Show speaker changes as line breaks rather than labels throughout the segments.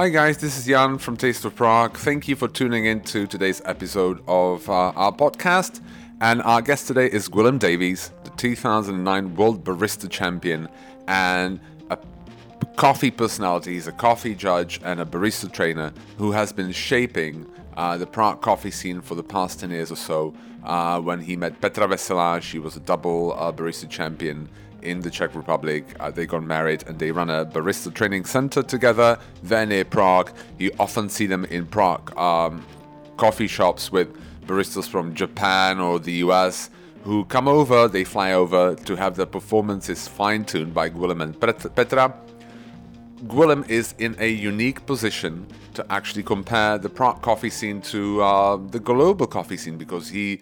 Hi guys, this is Jan from Taste of Prague. Thank you for tuning in to today's episode of uh, our podcast. And our guest today is Gwilym Davies, the 2009 World Barista Champion and a coffee personality. He's a coffee judge and a barista trainer who has been shaping uh, the Prague coffee scene for the past 10 years or so. Uh, when he met Petra Veselá, she was a double uh, barista champion in the Czech Republic. Uh, they got married and they run a barista training center together there near Prague. You often see them in Prague um, coffee shops with baristas from Japan or the US who come over, they fly over to have their performances fine tuned by Gwilym and Petra. Gwilym is in a unique position to actually compare the Prague coffee scene to uh, the global coffee scene because he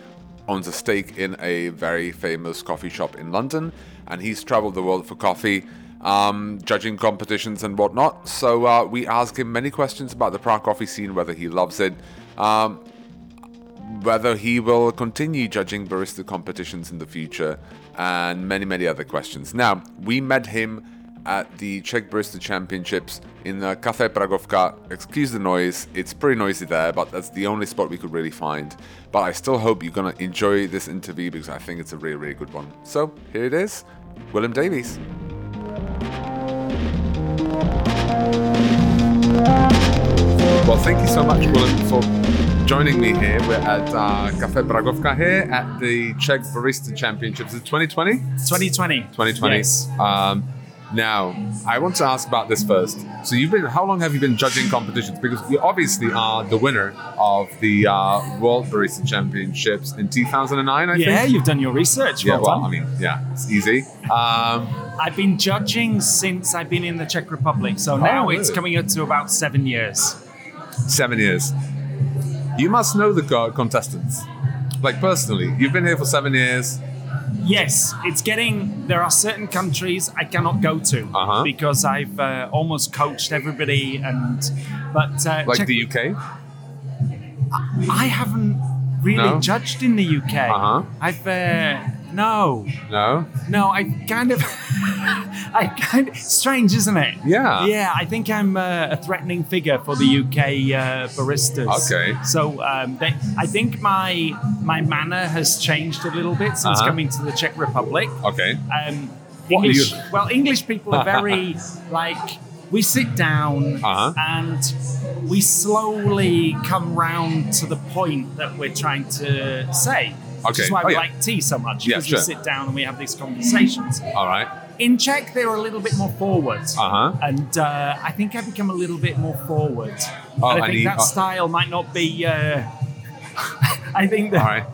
owns a stake in a very famous coffee shop in London and he's traveled the world for coffee, um, judging competitions and whatnot. So uh, we ask him many questions about the Prague coffee scene, whether he loves it, um, whether he will continue judging barista competitions in the future, and many, many other questions. Now, we met him at the Czech Barista Championships in the Café Pragovka. Excuse the noise, it's pretty noisy there, but that's the only spot we could really find. But I still hope you're gonna enjoy this interview because I think it's a really, really good one. So here it is Gwilym Davies. Well, thank you so much, Gwilym, for joining me here. We're at uh, Café Pragovka here at the Czech Barista Championships. Is it 2020?
2020.
2020.
Yes.
Um, now, I want to ask about this first. So, you've been how long have you been judging competitions? Because you obviously are the winner of the uh, World Barista Championships in 2009. I
Yeah,
think.
Yeah, you've done your research.
Yeah.
Well,
Well. I mean, yeah, it's easy. Um,
I've been judging since I've been in the Czech Republic, so now
Oh,
it's
really?
coming up to about seven years.
seven years. You must know the co- contestants, like personally. You've been here for seven years.
Yes, it's getting. There are certain countries I cannot go to
Uh-huh.
because I've uh, almost coached everybody, and but uh,
Like
Czech-
the UK.
I haven't really
No?
judged in the UK.
Uh-huh.
I've uh, no,
No.
no. I kind of, I kind of strange, isn't it?
Yeah.
Yeah, I think I'm uh, a threatening figure for the UK uh, baristas.
Okay.
So um, they, I think my my manner has changed a little bit since
Uh-huh.
coming to the Czech Republic.
Okay.
Um,
What are
English,
you-
well, English people are very like we sit down
Uh-huh.
and we slowly come round to the point that we're trying to say. Which is why
Oh,
we
yeah.
like tea so much
Yeah,
because
sure.
we sit down and we have these conversations.
All right.
In Czech, they were a little bit more forward,
Uh-huh.
and uh, I think I've become a little bit more forward.
Oh,
and I
and
think
you-
that
oh.
style might not be. Uh, I think that
All right.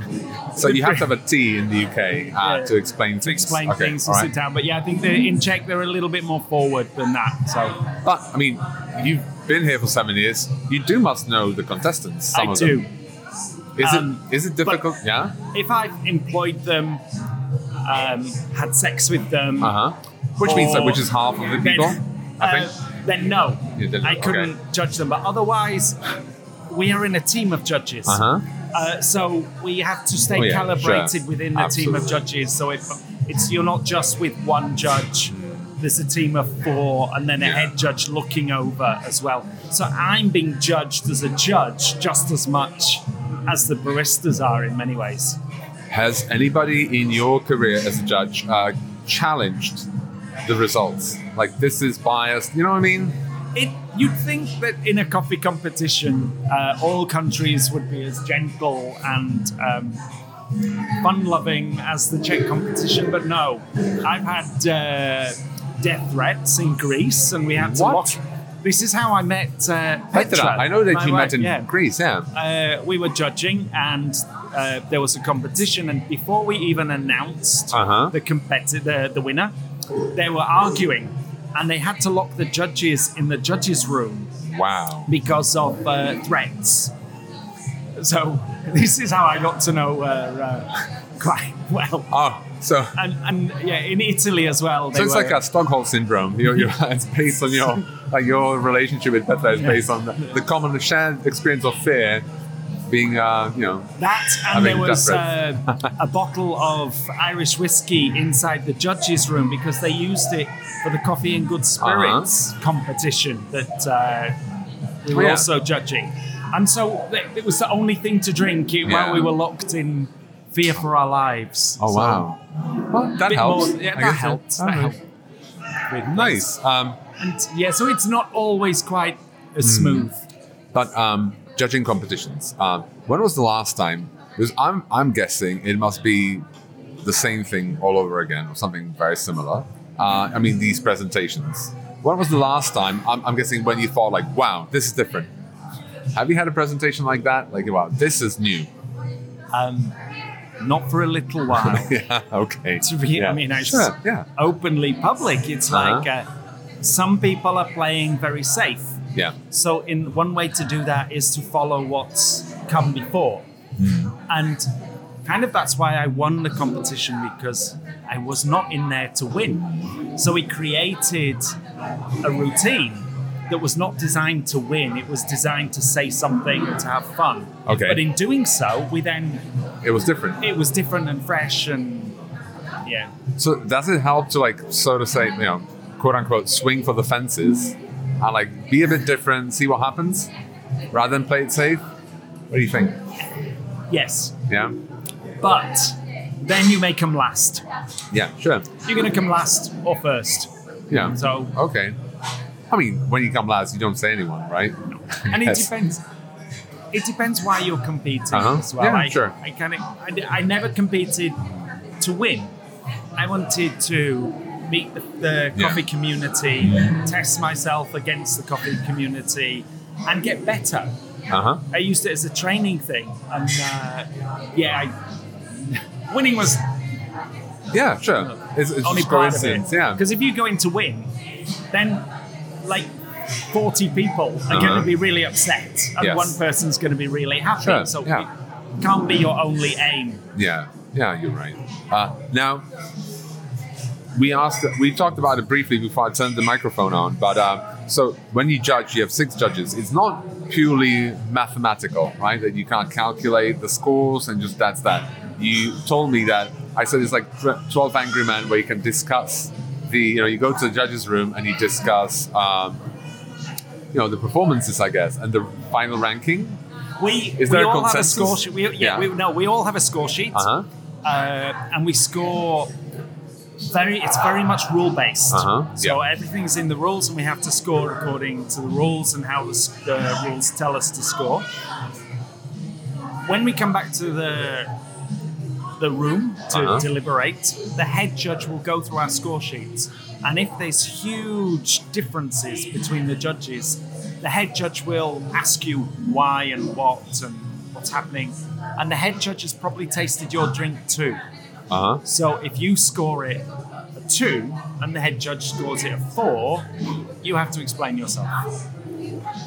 So you have to have a tea in the UK uh,
Yeah.
to explain
to
things.
explain
Okay,
things and
right.
sit down. But yeah, I think they're, in Czech they're a little bit more forward than that. So
But I mean, you've been here for seven years. You do must know the contestants. Some
I
of
do.
Them. Is
Um,
it is it difficult? yeah.
If I've employed them, um, had sex with them,
Uh huh. Which means that which is half of the
then,
people. I
uh, then no, I couldn't judge them. But otherwise, we are in a team of judges.
Uh huh.
Uh, so we have to stay
Oh, yeah,
calibrated
sure.
within the team of judges. So if it's you're not just with one judge, there's a team of four, and then a head judge looking over as well. So I'm being judged as a judge just as much as the baristas are in many ways.
Has anybody in your career as a judge uh, challenged the results? Like this is biased. You know what I mean?
It, you'd think that in a coffee competition, uh, all countries would be as gentle and um, fun-loving as the Czech competition, but no. I've had uh, death threats in Greece, and we had to
What?
lock. This is how I met uh, Petra.
Petra. I know that
my
you
wife,
met in
yeah.
Greece. Yeah.
Uh, we were judging, and uh, there was a competition, and before we even announced
Uh-huh.
the competitor, the winner, they were arguing, and they had to lock the judges in the judges' room
Wow.
because of uh, threats. So this is how I got to know her uh, quite well.
Oh, so
And, and yeah, in Italy as well.
so it's
were-
like a Stockholm syndrome. You're, you're, it's based on your like your relationship with Petra is based on the, the common shared experience of fear being, uh, you know,
That and there was uh, a bottle of Irish whiskey inside the judges' room because they used it for the coffee and good spirits
Uh-huh.
competition that uh, We were
Oh, yeah.
also judging, and so it was the only thing to drink
Yeah.
while we were locked in fear for our lives.
Oh
So,
wow. Well, that helps.
more- yeah, that
guess.
helped.
Oh,
That
nice.
helped.
Nice. Um,
And yeah, so it's not always quite as
Hmm.
smooth.
But um, judging competitions. Um, when was the last time? Because I'm I'm guessing it must be the same thing all over again or something very similar. Uh, I mean these presentations. When was the last time? I'm, I'm guessing when you thought like, wow, this is different. Have you had a presentation like that? Like, wow, this is new.
Um, not for a little while.
yeah. Okay.
to be,
Yeah.
I mean, I
Sure, yeah.
openly public. It's
Uh-huh.
like uh, some people are playing very safe.
Yeah.
So, in one way to do that is to follow what's come before,
Mm-hmm.
and kind of that's why I won the competition because I was not in there to win. So we created a routine that was not designed to win. It was designed to say something and to have fun.
Okay.
But in doing so, we then
It was different.
it was different and fresh and yeah.
So does it help to like so to say, you know, quote unquote, swing for the fences and like be a bit different, see what happens, rather than play it safe? What do you think?
Yes.
Yeah.
But then you may come last.
Yeah. Sure.
You're going to come last or first.
Yeah.
So,
Okay. I mean, when you come last, you don't say anyone, right?
and it
Yes.
depends. It depends why you're competing
Uh-huh.
as well.
Yeah,
I,
sure.
I kind of, I, I never competed to win. I wanted to meet the, the
Yeah.
coffee community, test myself against the coffee community, and get better.
Uh huh.
I used it as a training thing, and uh, yeah, I, winning was
Yeah. Sure. It's, it's
only
just
part of it.
Yeah.
Because if you're going to win, then like 40 people are going
Uh-huh.
to be really upset, and
Yes.
one person's going to be really happy.
Sure,
So
yeah.
it can't be your only aim.
Yeah, yeah, you're right. Uh, now, we asked, we talked about it briefly before I turned the microphone on. But uh, so when you judge, you have six judges. It's not purely mathematical, right? That you can't calculate the scores and just that's that. You told me that I said it's like Twelve Angry Men, where you can discuss the, you know, you go to the judges' room and you discuss. Um, you know the performances, I guess, and the final ranking.
We,
Is
we
there a
all have a
consensus?
score sheet. We, yeah,
Yeah.
We, no, we all have a score sheet,
Uh huh.
uh, and we score. Very, it's very much rule based.
Uh-huh,
So
yeah.
everything's in the rules, and we have to score according to the rules and how the, the rules tell us to score. When we come back to the the room to
Uh-huh.
deliberate, the head judge will go through our score sheets, and if there's huge differences between the judges, the head judge will ask you why and what and what's happening, and the head judge has probably tasted your drink too.
Uh huh.
So if you score it a two and the head judge scores it a four, you have to explain yourself.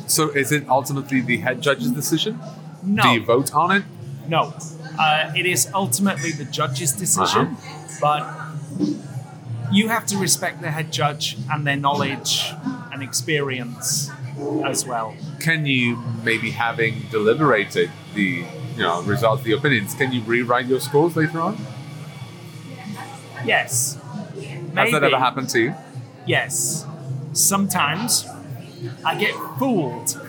So is it ultimately the head judge's decision?
No,
Do you vote on it?
no. Uh, it is ultimately the judge's decision, but you have to respect the head judge and their knowledge and experience as well.
Can you maybe having deliberated the you know results, the opinions, can you rewrite your scores later on?
Yes.
Has that ever happened to you?
Yes. Sometimes I get fooled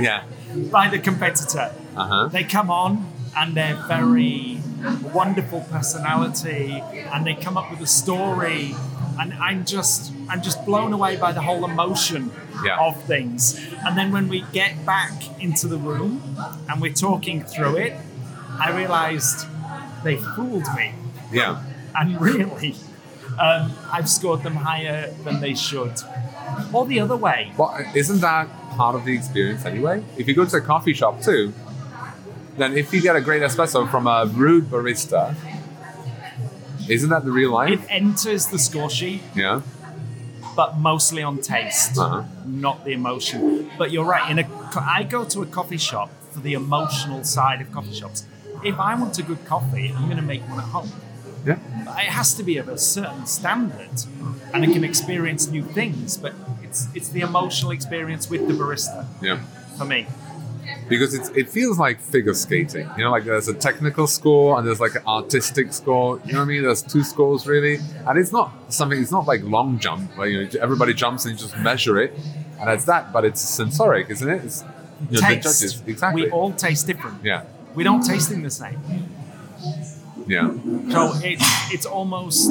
Yeah.
by the competitor.
Uh huh.
They come on and they're very wonderful personality and they come up with a story and I'm just I'm just blown away by the whole emotion
Yeah.
of things. And then when we get back into the room and we're talking through it, I realized they fooled me.
Yeah.
And really, um, I've scored them higher than they should. Or the other way.
Well, isn't that part of the experience anyway? If you go to a coffee shop too, then if you get a great espresso from a rude barista, isn't that the real life?
It enters the score sheet
Yeah.
but mostly on taste,
Uh-huh.
not the emotion. But you're right. In a, I go to a coffee shop for the emotional side of coffee shops. If I want a good coffee, I'm going to make one at home.
Yeah.
It has to be of a certain standard, and I can experience new things. But it's it's the emotional experience with the barista
Yeah.
for me.
Because it's, it feels like figure skating. You know, like there's a technical score and there's like an artistic score. You know what I mean? There's two scores really, and it's not something. It's not like long jump where you know everybody jumps and you just measure it, and it's that. But it's sensoric, isn't it? It's, you know, the
taste.
judges. Exactly.
We all taste different.
yeah.
We don't taste in the same.
Yeah.
So it's it's almost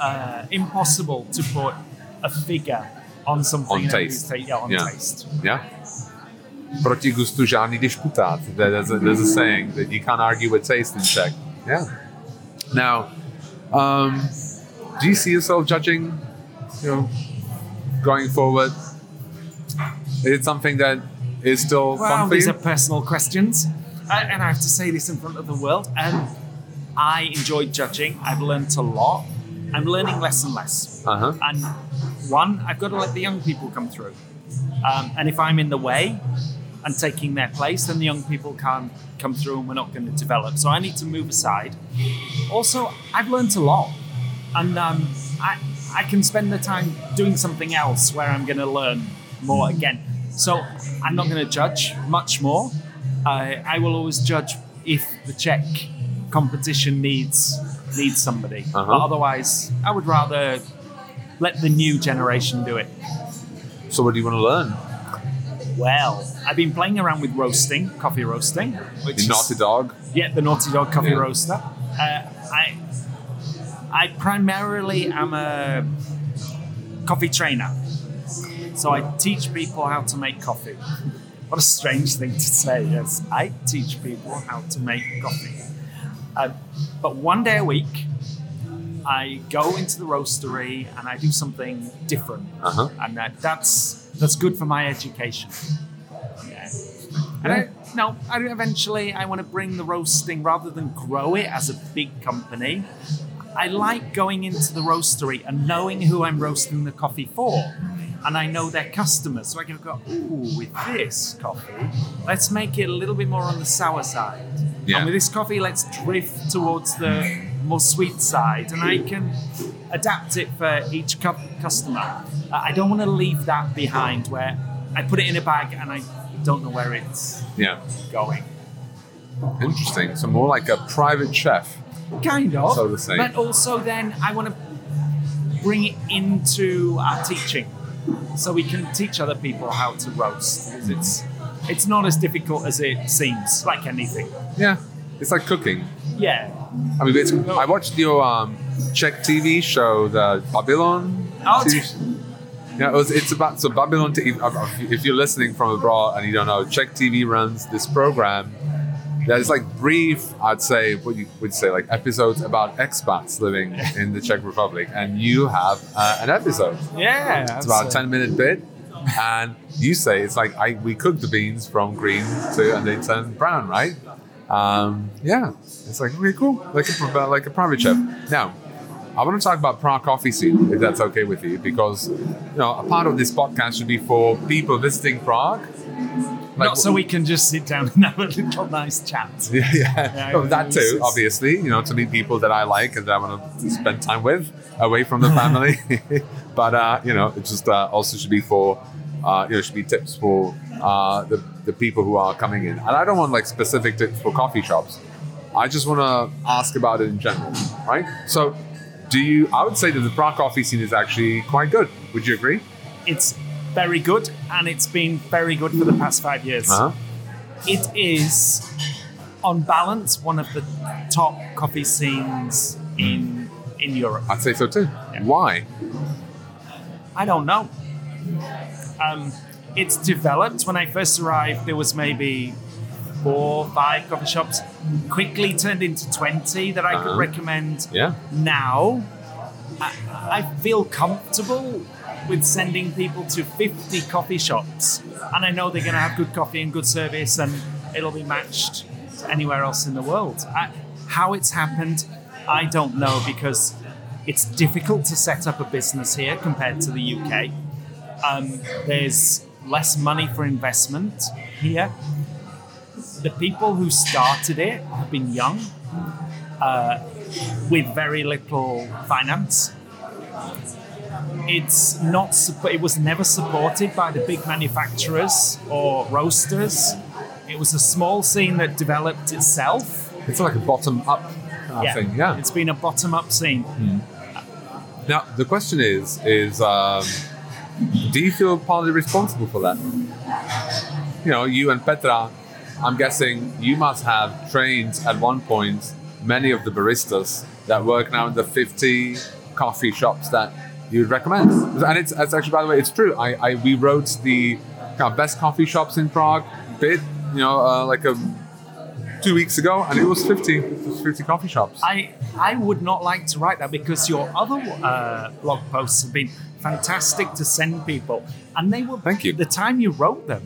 uh, impossible to put a figure on something.
On
that
taste.
yeah, on
Yeah.
taste.
Yeah. Proti gustu žádný disputát. There- There's a, there's a saying that you can't argue with taste in Czech. Yeah. Now, um, do you see yourself judging, you know, going forward? Is it something that is still
Well,
fun for
these
you?
are personal questions, I, and I have to say this in front of the world. Um, I enjoy judging. I've learned a lot. I'm learning less and less.
Uh-huh.
And one, I've got to let the young people come through. Um, and if I'm in the way and taking their place, then the young people can't come through and we're not going to develop. So I need to move aside. Also, I've learned a lot. And um, I, I can spend the time doing something else where I'm going to learn more again. So I'm not going to judge much more. I I will always judge if the Czech competition needs needs somebody.
Uh-huh.
But otherwise, I would rather let the new generation do it.
So, what do you want to learn?
Well, I've been playing around with roasting, coffee roasting, which
The
is,
Naughty Dog?
yeah, the Naughty Dog coffee
Yeah.
roaster. Uh, I I primarily am a coffee trainer, so I teach people how to make coffee. What a strange thing to say. Yes, I teach people how to make coffee. Uh, but one day a week, I go into the roastery and I do something different,
Uh-huh.
and that, that's that's good for my education. Yeah. And I, no, I eventually I want to bring the roasting rather than grow it as a big company. I like going into the roastery and knowing who I'm roasting the coffee for. And I know their customers. So I can go, ooh, with this coffee, let's make it a little bit more on the sour side.
Yeah.
And with this coffee, let's drift towards the more sweet side. And I can adapt it for each cu- customer. Uh, I don't want to leave that behind where I put it in a bag and I don't know where it's
Yeah.
going.
Interesting. So, more like a private chef.
Kind of.
So the say.
But also, then I want to bring it into our teaching, so we can teach other people how to roast. Because it's it's not as difficult as it seems, like anything.
Yeah. It's like cooking.
Yeah.
I mean, it's, I watched your um, Czech TV show, the Babylon.
Oh,
TV yeah, it was, it's about so Babylon. TV, if you're listening from abroad and you don't know, Czech TV runs this program that is like brief. I'd say what you would say like episodes about expats living in the Czech Republic, and you have uh, an episode.
Yeah.
It's about a ten minute bit, and you say it's like I we cook the beans from green to and they turn brown, right? Um, yeah, it's like really cool, like a like a private chef. Now, I want to talk about Prague coffee scene, if that's okay with you, because you know a part of this podcast should be for people visiting Prague. Like,
Not so we can just sit down and have a little nice chat.
yeah, yeah.
Yeah,
that too, obviously. You know, to meet people that I like and that I want to spend time with, away from the family. but uh, you know, it just uh, also should be for, uh, you know, should be tips for uh, the the people who are coming in. And I don't want like specific tips for coffee shops. I just want to ask about it in general, right? So, do you? I would say that the Prague coffee scene is actually quite good. Would you agree?
It's very good, and it's been very good for the past five years.
Uh-huh.
It is, on balance, one of the top coffee scenes in in Europe.
I'd say so too.
Yeah.
Why?
I don't know. Um, it's developed. When I first arrived, there was maybe four, five coffee shops. Quickly turned into twenty that I could
Uh-huh.
recommend.
Yeah.
Now, I, I feel comfortable with sending people to fifty coffee shops, and I know they're going to have good coffee and good service, and it'll be matched anywhere else in the world. I, how it's happened, I don't know because it's difficult to set up a business here compared to the UK. Um, there's less money for investment here. The people who started it have been young, uh, with very little finance. It's not. It was never supported by the big manufacturers or roasters. It was a small scene that developed itself.
It's like a bottom up uh, thing. Yeah.
It's been a bottom-up scene.
Now the question is: is um, do you feel partly responsible for that? you know, you and Petra, I'm guessing you must have trained at one point many of the baristas that work now in the 50 coffee shops that you'd recommend. And it's, it's actually, by the way, it's true. I, I we wrote the kind of best coffee shops in Prague bit, you know, uh, like a two weeks ago, and it was 50, 50 coffee shops.
I I would not like to write that because your other uh, blog posts have been fantastic to send people, and they were.
Thank you.
The time you wrote them,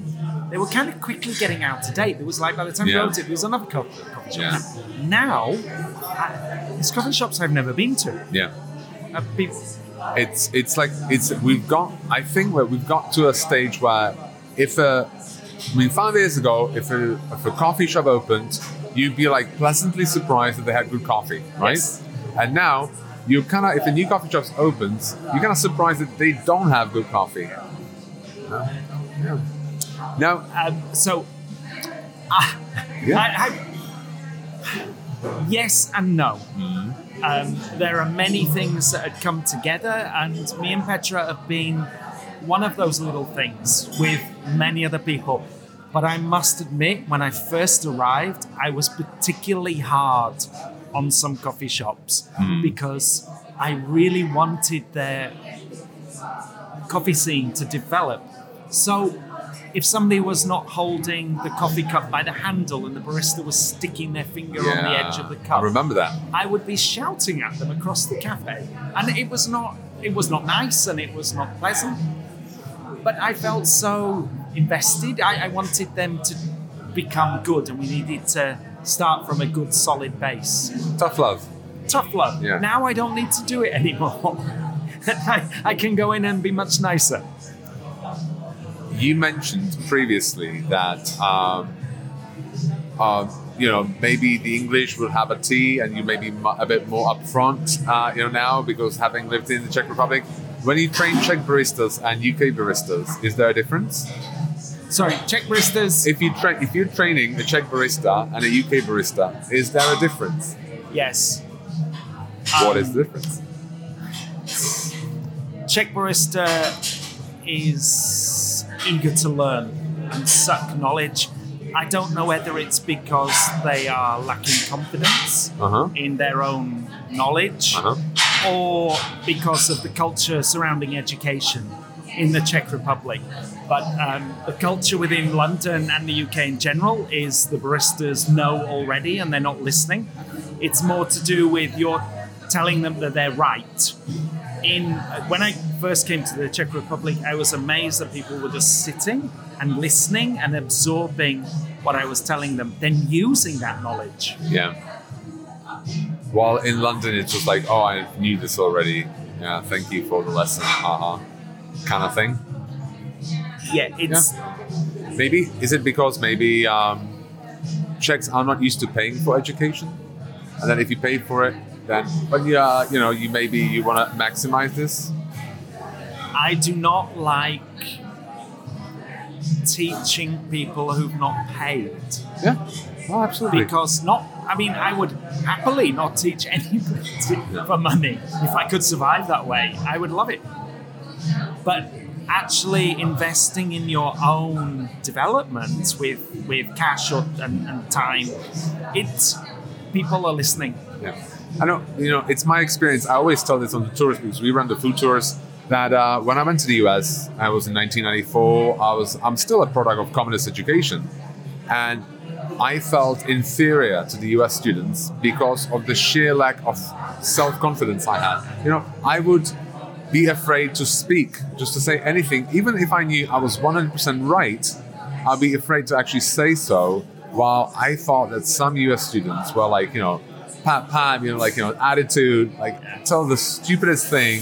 they were kind of quickly getting out to date. It was like by the time you wrote it, there was another coffee, coffee shop.
Yeah.
Now, I, there's coffee shops I've never been to.
yeah.
Uh, people,
it's it's like it's we've got I think where we've got to a stage where if a I mean five years ago if a if a coffee shop opened you'd be like pleasantly surprised that they had good coffee right
Yes.
and now you kind of if a new coffee shop opens you're kind of surprised that they don't have good coffee yeah. now
um, so, ah,
Yeah.
I, I, yes and no. Um, there are many things that had come together, and me and Petra have been one of those little things with many other people. But I must admit, when I first arrived, I was particularly hard on some coffee shops hmm. because I really wanted their coffee scene to develop. So if somebody was not holding the coffee cup by the handle and the barista was sticking their finger on the edge of the cup, I
remember that
I would be shouting at them across the cafe, and it was not it was not nice and it was not pleasant. But I felt so invested. I, I wanted them to become good, and we needed to start from a good, solid base.
tough love
Tough love.
Yeah.
Now I don't need to do it anymore. I, I can go in and be much nicer.
you mentioned previously that um, um, you know maybe the English will have a T and you may be mu- a bit more upfront uh, you know now because having lived in the Czech Republic when you train Czech baristas and UK baristas is there a difference
Sorry, Czech baristas.
if you train if you're training a Czech barista and a UK barista is there a difference
yes.
what
Um,
is the difference
Czech barista is eager to learn and suck knowledge. I don't know whether it's because they are lacking confidence
uh-huh
in their own knowledge
uh-huh
or because of the culture surrounding education in the Czech Republic. But um, the culture within London and the UK in general is the baristas know already and they're not listening. It's more to do with your telling them that they're right. In when I first came to the Czech Republic, I was amazed that people were just sitting and listening and absorbing what I was telling them, then using that knowledge.
yeah while in London it's just like oh I knew this already yeah thank you for the lesson haha kind of thing?
Yeah, it's
Maybe? Is it because maybe um, Czechs are not used to paying for education, and then if you pay for it, then but yeah, you know, you maybe you want to maximize this.
I do not like teaching people who've not paid.
Yeah, oh, absolutely.
because not I mean I would happily not teach anybody
Yeah.
for money. If I could survive that way I would love it but actually investing in your own development with with cash or, and, and time it's people are listening
Yeah, I know. You know, it's my experience. I always tell this on the tours because we run the food tours. That uh, when I went to the US, I was in 1994. I was I'm still a product of communist education, and I felt inferior to the US students because of the sheer lack of self confidence I had. You know, I would be afraid to speak, just to say anything, even if I knew I was 100% right. I'd be afraid to actually say so. While I thought that some US students were like, you know, pat pat, you know, like you know, attitude, like tell the stupidest thing,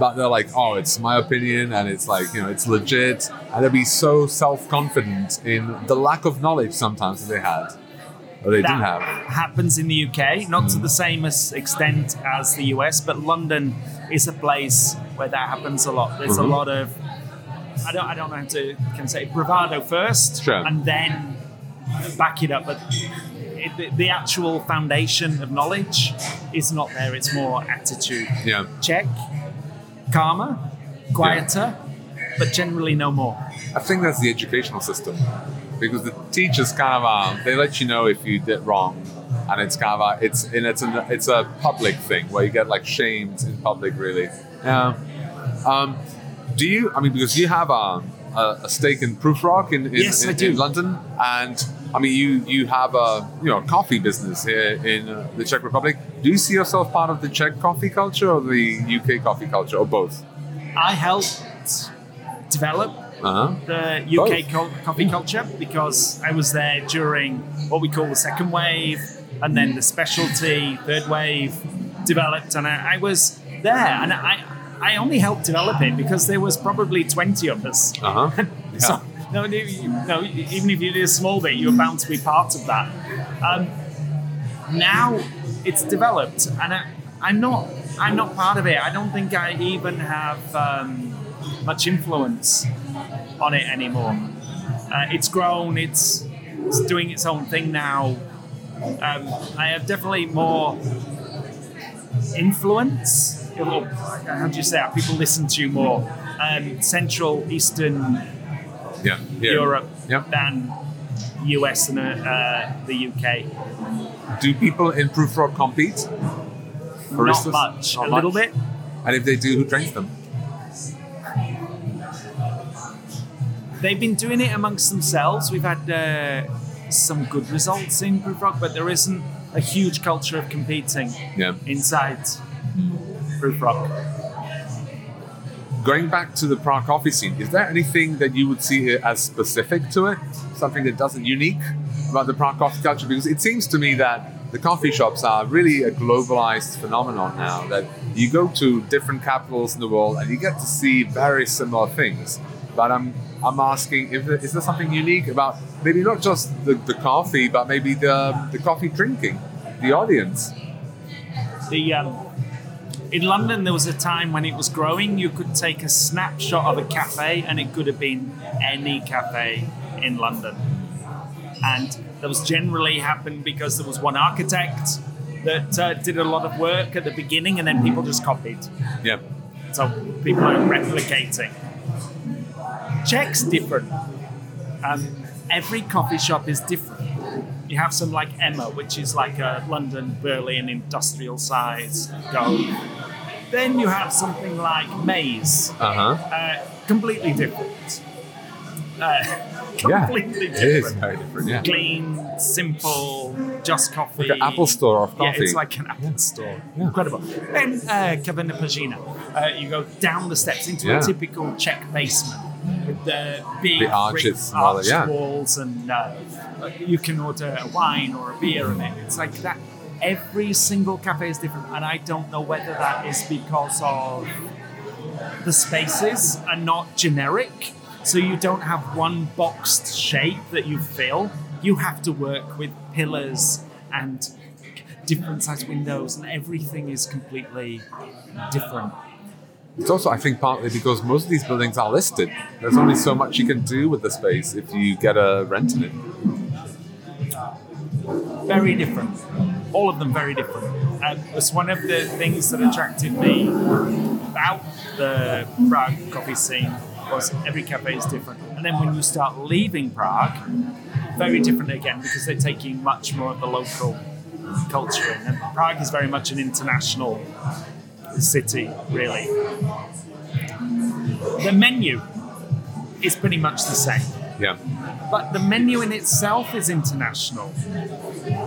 but they're like, oh, it's my opinion, and it's like you know, it's legit, and they'd be so self confident in the lack of knowledge sometimes that they had, or they didn't have.
happens in the UK, not to the same extent as the US, but London is a place where that happens a lot. There's
Mhm.
a lot of I don't I don't know how to can say bravado first,
Sure.
and then back it up, but. It, the, the actual foundation of knowledge is not there. It's more attitude.
Yeah,
Czech, calmer, quieter, but generally no more.
I think that's the educational system. because the teachers kind of um, they let you know if you did wrong, and it's kind of a, it's and it's a it's a public thing where you get like shamed in public, really. Yeah. Um, do you? I mean, because you have a, a, a stake in Prufrock in in,
Yes,
in,
I do.
in London, and I mean, you you have a you know coffee business here in uh, the Czech Republic. Do you see yourself part of the Czech coffee culture or the UK coffee culture, or both?
I helped develop
Uh huh.
the UK co- coffee culture because I was there during what we call the second wave, and then the specialty third wave developed, and I, I was there, and I I only helped develop it because there was probably twenty of us.
Uh huh.
So no, you- no, even if you did a small bit, you're bound to be part of that. Um, now it's developed, and I, I'm not. I'm not part of it. I don't think I even have um, much influence on it anymore. Uh, it's grown. It's, it's doing its own thing now. Um, I have definitely more influence. Or, How do you say that? People listen to you more. Um, Central, Eastern,
Yeah. Here.
Europe
Yeah.
than US and uh, uh, the UK.
Do people in Prufrock compete?
Not much,
Not
a little bit.
And if they do, who trains them?
They've been doing it amongst themselves. We've had uh, some good results in Prufrock, but there isn't a huge culture of competing
Yeah.
inside Prufrock.
Going back to the Prague coffee scene, is there anything that you would see as specific to it? Something that doesn't unique about the Prague coffee culture? Because it seems to me that the coffee shops are really a globalized phenomenon now. That you go to different capitals in the world and you get to see very similar things. But I'm I'm asking, if is there something unique about maybe not just the, the coffee, but maybe the the coffee drinking, the audience?
The um, in London, there was a time when it was growing. You could take a snapshot of a cafe, and it could have been any cafe in London. And that was generally happened because there was one architect that uh, did a lot of work at the beginning, and then people just copied.
Yeah.
So people are replicating. Czech's different. Um, every coffee shop is different. You have some like Emma, which is like a London, Berlin industrial size go. Then you have something like Maze,
Uh huh.
uh, completely different. Uh,
Yeah.
completely
It is
different.
very different. Yeah.
Clean, simple, just coffee.
Like an Apple store of
Yeah,
coffee.
it's like an Apple store.
Yeah.
Incredible. Then uh, Pagina. Uh, you go down the steps into
Yeah.
a typical Czech basement the big
The arches and all yeah.
walls, and uh, you can order a wine or a beer, and it. it's like that. Every single cafe is different, and I don't know whether that is because of the spaces are not generic, so you don't have one boxed shape that you fill. You have to work with pillars and different size windows, and everything is completely different.
It's also, I think, partly because most of these buildings are listed. There's only so much you can do with the space if you get a rent in it.
Very different. All of them very different. And it's one of the things that attracted me about the Prague coffee scene was every cafe is different. And then when you start leaving Prague, very different again because they're taking much more of the local culture in. And Prague is very much an international city, really. The menu is pretty much the same.
Yeah.
But the menu in itself is international.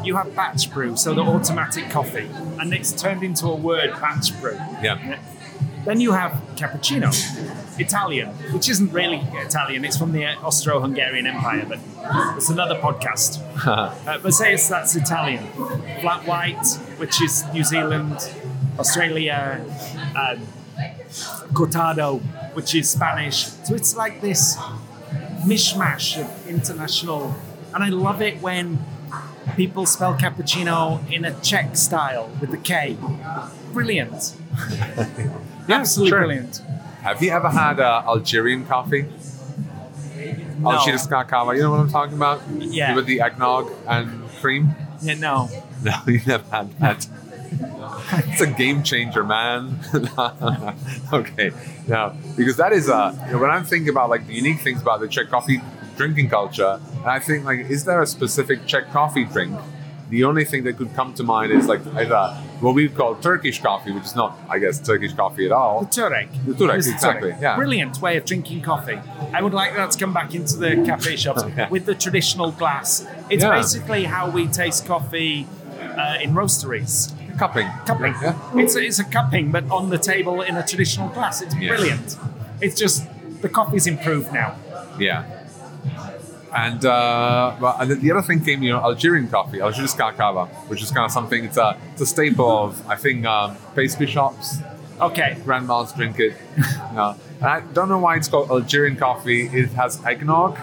You have batch brew, so the automatic coffee, and it's turned into a word batch brew.
Yeah.
Then you have cappuccino, Italian, which isn't really Italian, it's from the Austro Hungarian Empire, but it's another podcast. uh, but say it's, that's Italian. Flat white, which is New Zealand, Australia, um, cortado, which is Spanish. So it's like this mishmash of international. And I love it when people spell cappuccino in a Czech style with the K. Brilliant. Absolutely
sure.
brilliant.
Have you ever had uh, Algerian coffee?
No.
Kava. You know what I'm talking about?
Yeah.
With the eggnog and cream?
Yeah, no.
No, you never had that. it's a game changer, man. okay, now because that is uh, you know, when I'm thinking about like the unique things about the Czech coffee drinking culture. And I think like, is there a specific Czech coffee drink? The only thing that could come to mind is like either what we call Turkish coffee, which is not, I guess, Turkish coffee at all.
The Turek.
The Turek, exactly, yeah.
Brilliant way of drinking coffee. I would like that to come back into the cafe shops with the traditional glass. It's
Yeah.
basically how we taste coffee uh, in roasteries.
Cupping.
Cupping.
Yeah.
It's, a, it's a cupping, but on the table in a traditional glass. It's brilliant. It's just the coffee's improved now.
Yeah. And uh, well, and the other thing came, you know, Algerian coffee, Algerian kava, which is kind of something. It's a it's a staple of I think um, pastry shops.
Okay.
Grandmas drink it. no. And I don't know why it's called Algerian coffee. It has eggnog.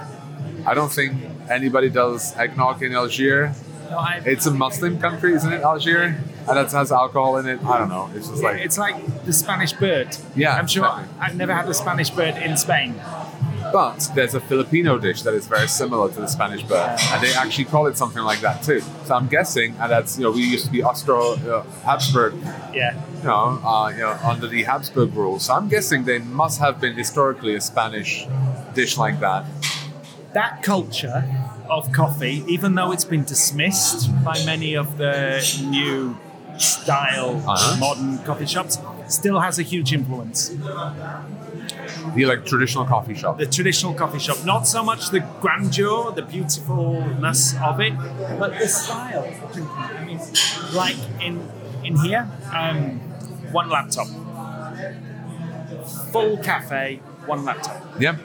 I don't think anybody does eggnog in Algiers.
No, I,
It's a Muslim country, isn't it, Algiers? And it has alcohol in it. I don't know. It's just like
it's like the Spanish bird.
Yeah,
I'm sure
exactly.
I've never had the Spanish bird in Spain.
But there's a Filipino dish that is very similar to the Spanish bird, and they actually call it something like that too. So I'm guessing, and that's you know we used to be Austro uh, Habsburg,
Yeah.
you know, uh, you know under the Habsburg rule. So I'm guessing they must have been historically a Spanish dish like that.
that culture of coffee, even though it's been dismissed by many of the new style
Uh-huh.
modern coffee shops, still has a huge influence.
The like traditional coffee shop.
The traditional coffee shop, not so much the grandeur, the beautifulness of it, but the style. I mean, like in in here, um, one laptop, full cafe, one laptop.
Yeah,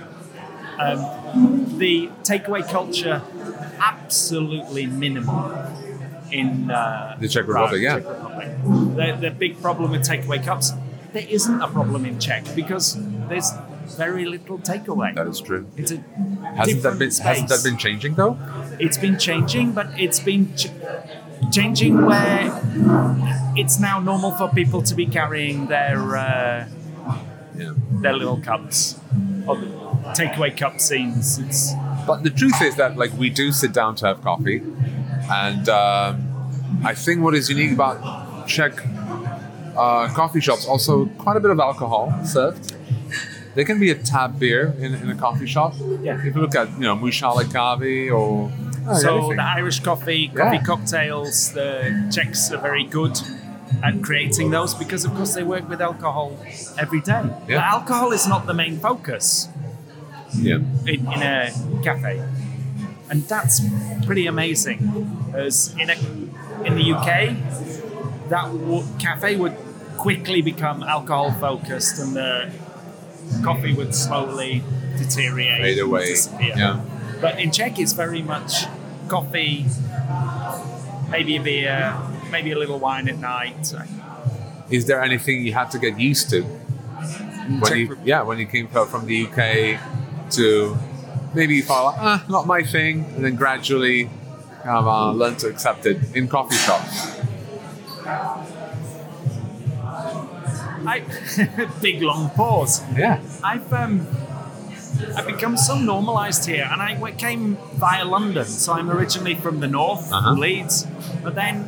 Um, the takeaway culture absolutely minimal in uh,
The Czech Republic, yeah.
Czech Republic. The, the big problem with takeaway cups, there isn't a problem in Czech because there's very little takeaway.
that is true.
It's a
Hasn't that been
space.
hasn't that been changing though?
It's been changing, but it's been ch- changing where it's now normal for people to be carrying their uh,
Yeah.
their little cups, or takeaway cup scenes. It's
But the truth is that like we do sit down to have coffee, and um, I think what is unique about Czech uh, coffee shops also quite a bit of alcohol served. There can be a tap beer in, in a coffee shop.
Yeah.
If you look at you know Mushale Kavi or oh,
So
anything.
the Irish coffee, coffee
Yeah.
cocktails, the Czechs are very good at creating those because, of course, they work with alcohol every day.
Yeah.
But alcohol is not the main focus
yeah.
in, in a cafe, and that's pretty amazing. As in a, in the UK, that w- cafe would quickly become alcohol focused, and the coffee would slowly deteriorate,
Fade away.
disappear.
Yeah.
But in Czech, it's very much coffee, maybe a beer, maybe a little wine at night.
Is there anything you had to get used to when you yeah when you came from the UK to maybe you thought like, ah not my thing and then gradually kind of uh, learn to accept it in coffee shops.
I, big long pause.
Yeah.
I've um, I've become so normalised here, and I came via London. So I'm originally from the north,
Uh-huh.
from Leeds, but then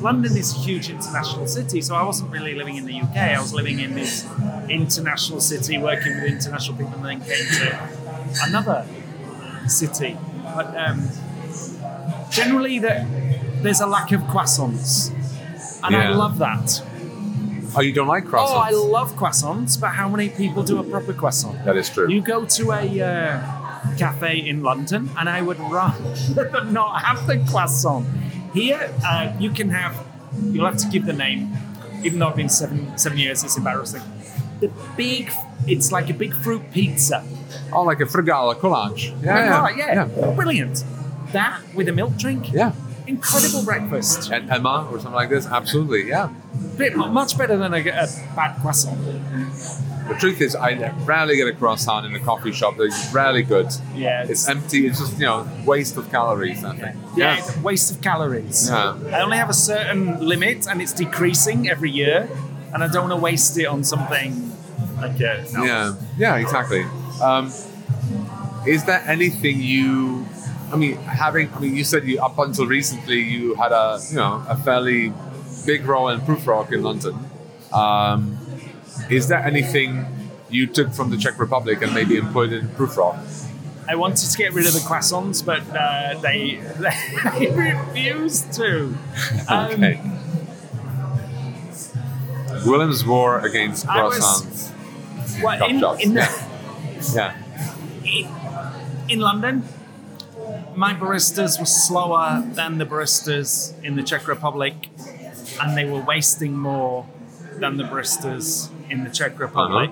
London is a huge international city. So I wasn't really living in the UK. I was living in this international city, working with international people, and then came to another city. But um, generally, the, there's a lack of croissants, and I love that.
Oh, you don't like croissants?
Oh, I love croissants, but how many people do a proper croissant?
that is true.
You go to a uh, cafe in London, and I would rather not have the croissant. Here, uh, you can have. You'll have to give the name, even though I've been seven seven years. It's embarrassing. The big. It's like a big fruit pizza.
oh, like a frigala collage. Yeah, yeah,
yeah, brilliant. That with a milk drink.
yeah.
Incredible breakfast.
And Emma or something like this. Absolutely, yeah.
Bit, much better than a, a bad croissant.
The truth is, I rarely get a croissant in a coffee shop. They're rarely good.
Yeah,
It's empty. It's just you know waste of calories. I think.
Yeah, it's a waste of calories.
Yeah.
I only have a certain limit, and it's decreasing every year, and I don't want to waste it on something like a no.
Yeah, yeah, exactly. Um, is there anything you? I mean, having. I mean, you said you up until recently you had a you know a fairly big role in Prufrock in London. Um, is there anything you took from the Czech Republic and maybe employed in Prufrock?
I wanted to get rid of the croissants, but uh, they they refused to. Um,
okay. Willem's war against
I was- well, in, in,
yeah. Yeah.
in London, my baristas were slower than the baristas in the Czech Republic, and they were wasting more than the baristas in the Czech Republic.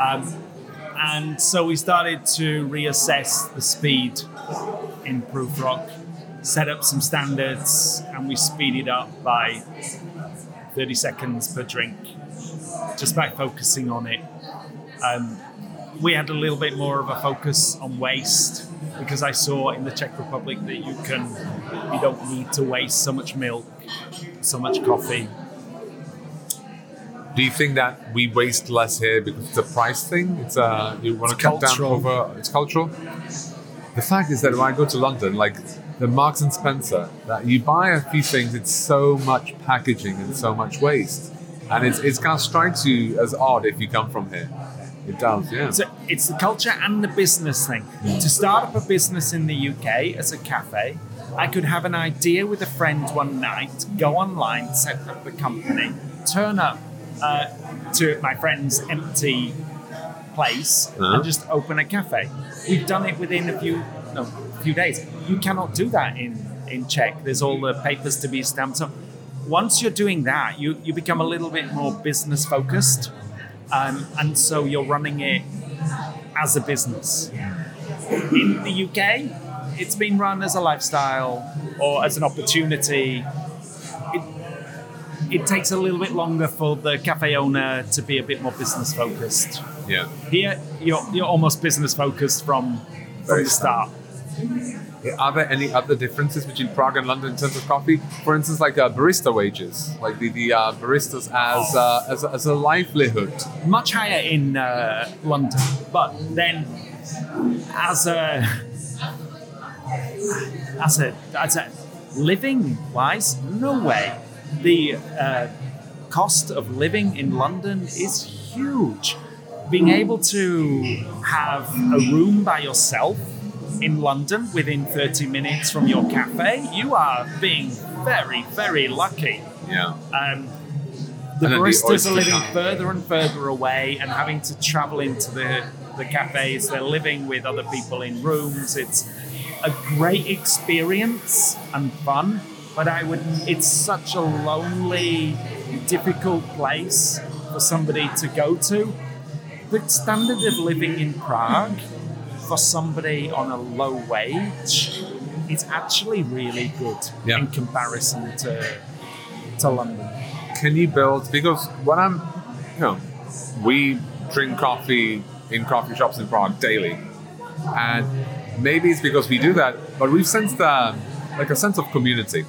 Um, and so we started to reassess the speed in Prufrock, set up some standards, and we speeded up by 30 seconds per drink just by focusing on it. Um, we had a little bit more of a focus on waste because I saw in the Czech Republic that you can, you don't need to waste so much milk, so much coffee.
Do you think that we waste less here because it's a price thing? It's uh, you want to
It's
cut down over. It's cultural. The fact is that when I go to London, like the Marks and Spencer, that you buy a few things, it's so much packaging and so much waste, and it's it's kind of strikes you as odd if you come from here. It does, yeah.
So it's the culture and the business thing. To start up a business in the UK as a cafe, I could have an idea with a friend one night, go online, set up the company, turn up uh, to my friend's empty place,
Uh-huh.
and just open a cafe. We've done it within a few a few days. You cannot do that in in Czech. There's all the papers to be stamped. So once you're doing that, you you become a little bit more business focused. Um, and so you're running it as a business. In the UK, it's been run as a lifestyle or as an opportunity. It, it takes a little bit longer for the cafe owner to be a bit more business focused.
yeah.
Here, you're, you're almost business focused from, from
Very
the start.
Are there any other differences between Prague and London in terms of coffee? For instance, like uh, barista wages, like the, the uh, baristas as, uh, as, a, as a livelihood.
Much higher in uh, London, but then as a as a as a living wise, no way. The uh, cost of living in London is huge. Being able to have a room by yourself in London within 30 minutes from your cafe, you are being very, very lucky.
Yeah.
Um, the
the
baristas
oyster
are living
card.
further and further away and having to travel into the, the cafes. They're living with other people in rooms. It's a great experience and fun, but I would. It's such a lonely, difficult place for somebody to go to. The standard of living in Prague for somebody on a low wage it's actually really good
Yeah.
in comparison to to London.
Can you build because when I'm, you know, we drink coffee in coffee shops in Prague daily, and maybe it's because we do that, but we've sensed um, like a sense of community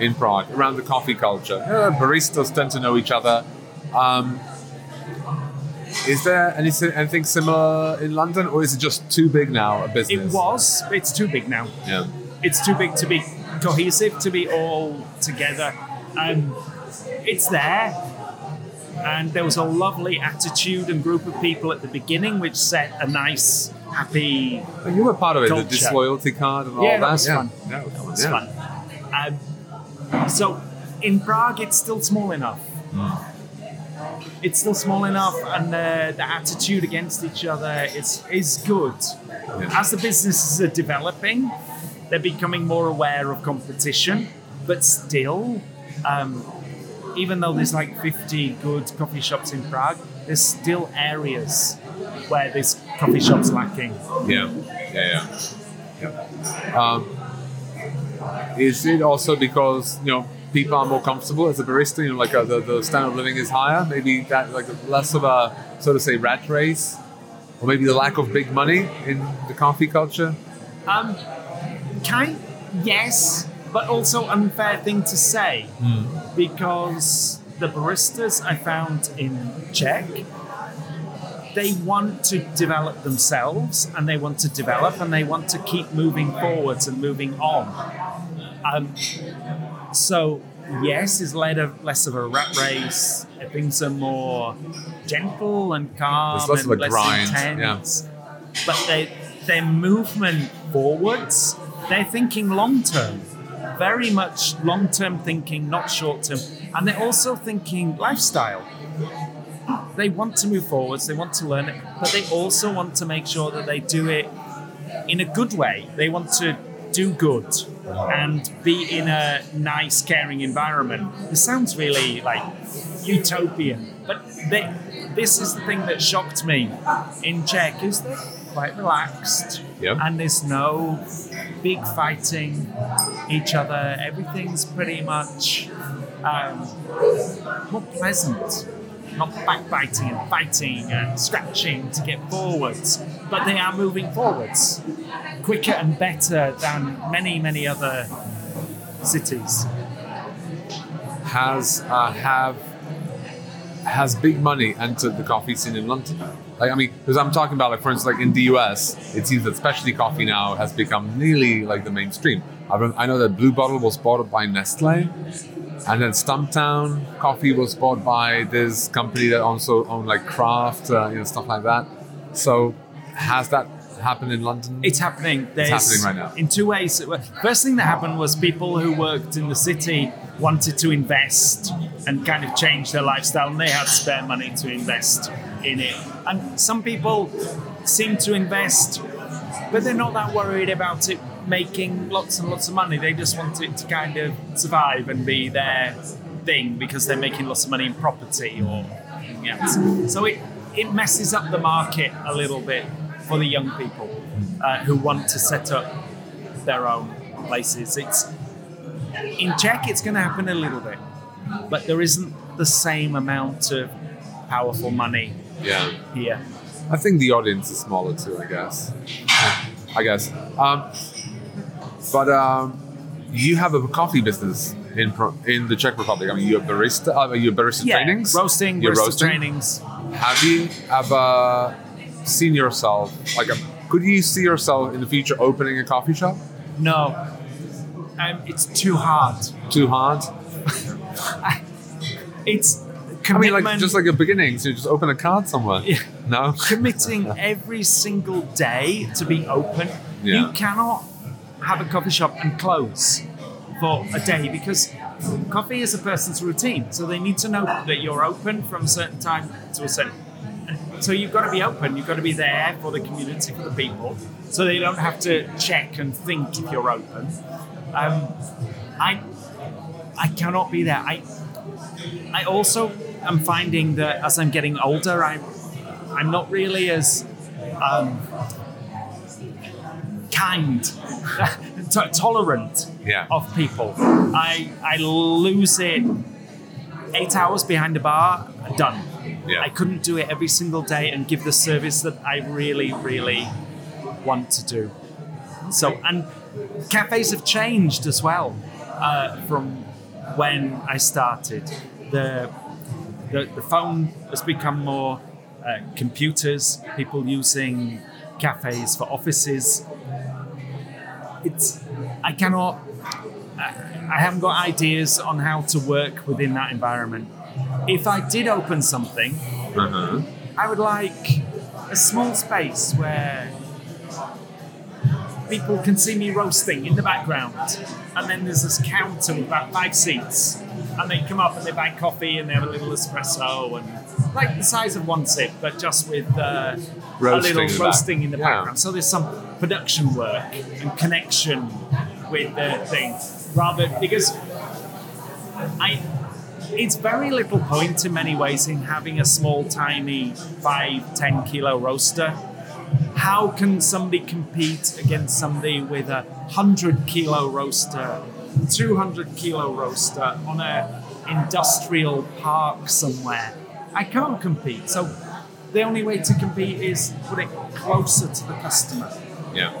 in Prague around the coffee culture. Uh, baristas tend to know each other. Um, is there anything, anything similar in London, or is it just too big now a business?
It was. It's too big now.
Yeah.
It's too big to be cohesive, to be all together. Um, it's there. And there was a lovely attitude and group of people at the beginning, which set a nice, happy.
And you were part of it, the
Culture.
disloyalty card and all
Yeah,
that.
that was
yeah.
fun.
Yeah,
That
was
was
fun.
Um, so in Prague, it's still small enough. It's still small enough, and uh, the attitude against each other is is good. As the businesses are developing, they're becoming more aware of competition, but still, um, even though there's like 50 good coffee shops in Prague, there's still areas where this coffee shop's lacking.
Yeah, yeah, yeah. yeah. Um, is it also because you know people are more comfortable as a barista? You know, like uh, the the standard of living is higher. Maybe that like less of a so to say rat race, or maybe the lack of big money in the coffee culture.
Um, kind, yes, but also unfair thing to say because the baristas I found in Czech, they want to develop themselves and they want to develop and they want to keep moving forwards and moving on. Um, so yes, of less of a rat race. Things are more gentle and calm
There's less
and
of a
less
grind,
intense. But they their movement forwards, they're thinking long term, very much long term thinking, not short term. And they're also thinking lifestyle. They want to move forwards, they want to learn it, but they also want to make sure that they do it in a good way. They want to do good and be in a nice, caring environment. This sounds really like utopian, but they, this is the thing that shocked me in Czech is they're quite relaxed
Yep.
and there's no big fighting each other. Everything's pretty much um, more pleasant. Not backbiting and fighting and scratching to get forwards, but they are moving forwards quicker and better than many, many other cities.
has uh, have has big money entered the coffee scene in London? Like, I mean, because I'm talking about, like, for instance, like in the US, it seems that specialty coffee now has become nearly like the mainstream. I, I know that Blue Bottle was bought by Nestle, and then Stumptown Coffee was bought by this company that also owned like Kraft, uh, you know, stuff like that. So, has that happened in London?
It's happening. There's,
happening right now.
In two ways. First thing that happened was people who worked in the city wanted to invest and kind of change their lifestyle, and they had spare money to invest in it. And some people seem to invest, but they're not that worried about it making lots and lots of money. They just want it to kind of survive and be their thing because they're making lots of money in property or else. So it, it messes up the market a little bit for the young people uh, who want to set up their own places. It's in Czech, it's going to happen a little bit, but there isn't the same amount of powerful money
yeah.
here.
I think the audience is smaller too. I guess. I guess. Um, but um, you have a coffee business in in the Czech Republic. I mean, you're a barista. Uh, you're barista trainings.
roasting,
You're
barista
roasting.
trainings.
Have you ever seen yourself like a? Could you see yourself in the future opening a coffee shop?
No, um, it's too hard.
Too hard.
It's
I mean, like just like a beginning. So you just open a card somewhere.
Yeah.
No.
committing every single day to be open.
Yeah.
You cannot have a coffee shop and close for a day because coffee is a person's routine. So they need to know that you're open from a certain time to a certain. So you've got to be open. You've got to be there for the community, for the people, so they don't have to check and think if you're open. Um, I I cannot be there. I I also am finding that as I'm getting older, I'm I'm not really as um, kind, to- tolerant
Yeah.
of people. I I lose it. Eight hours behind a bar, done.
Yeah.
I couldn't do it every single day and give the service that I really, really want to do. So, and cafes have changed as well uh, from when I started. The, the, the phone has become more uh, computers, people using cafes for offices. It's, I cannot, I, haven't got ideas on how to work within that environment. If I did open something,
Uh-huh.
I would like a small space where people can see me roasting in the background. And then there's this counter with about five seats. And they come up and they buy coffee and they have a little espresso and like the size of one sip, but just with uh, a little
back.
roasting in the
Yeah.
background. So there's some production work and connection with the thing. Rather because I it's very little point in many ways in having a small, tiny five, 10 kilo roaster. How can somebody compete against somebody with a 100 kilo roaster, 200 kilo roaster on a industrial park somewhere? I can't compete. So the only way to compete is put it closer to the customer.
Yeah.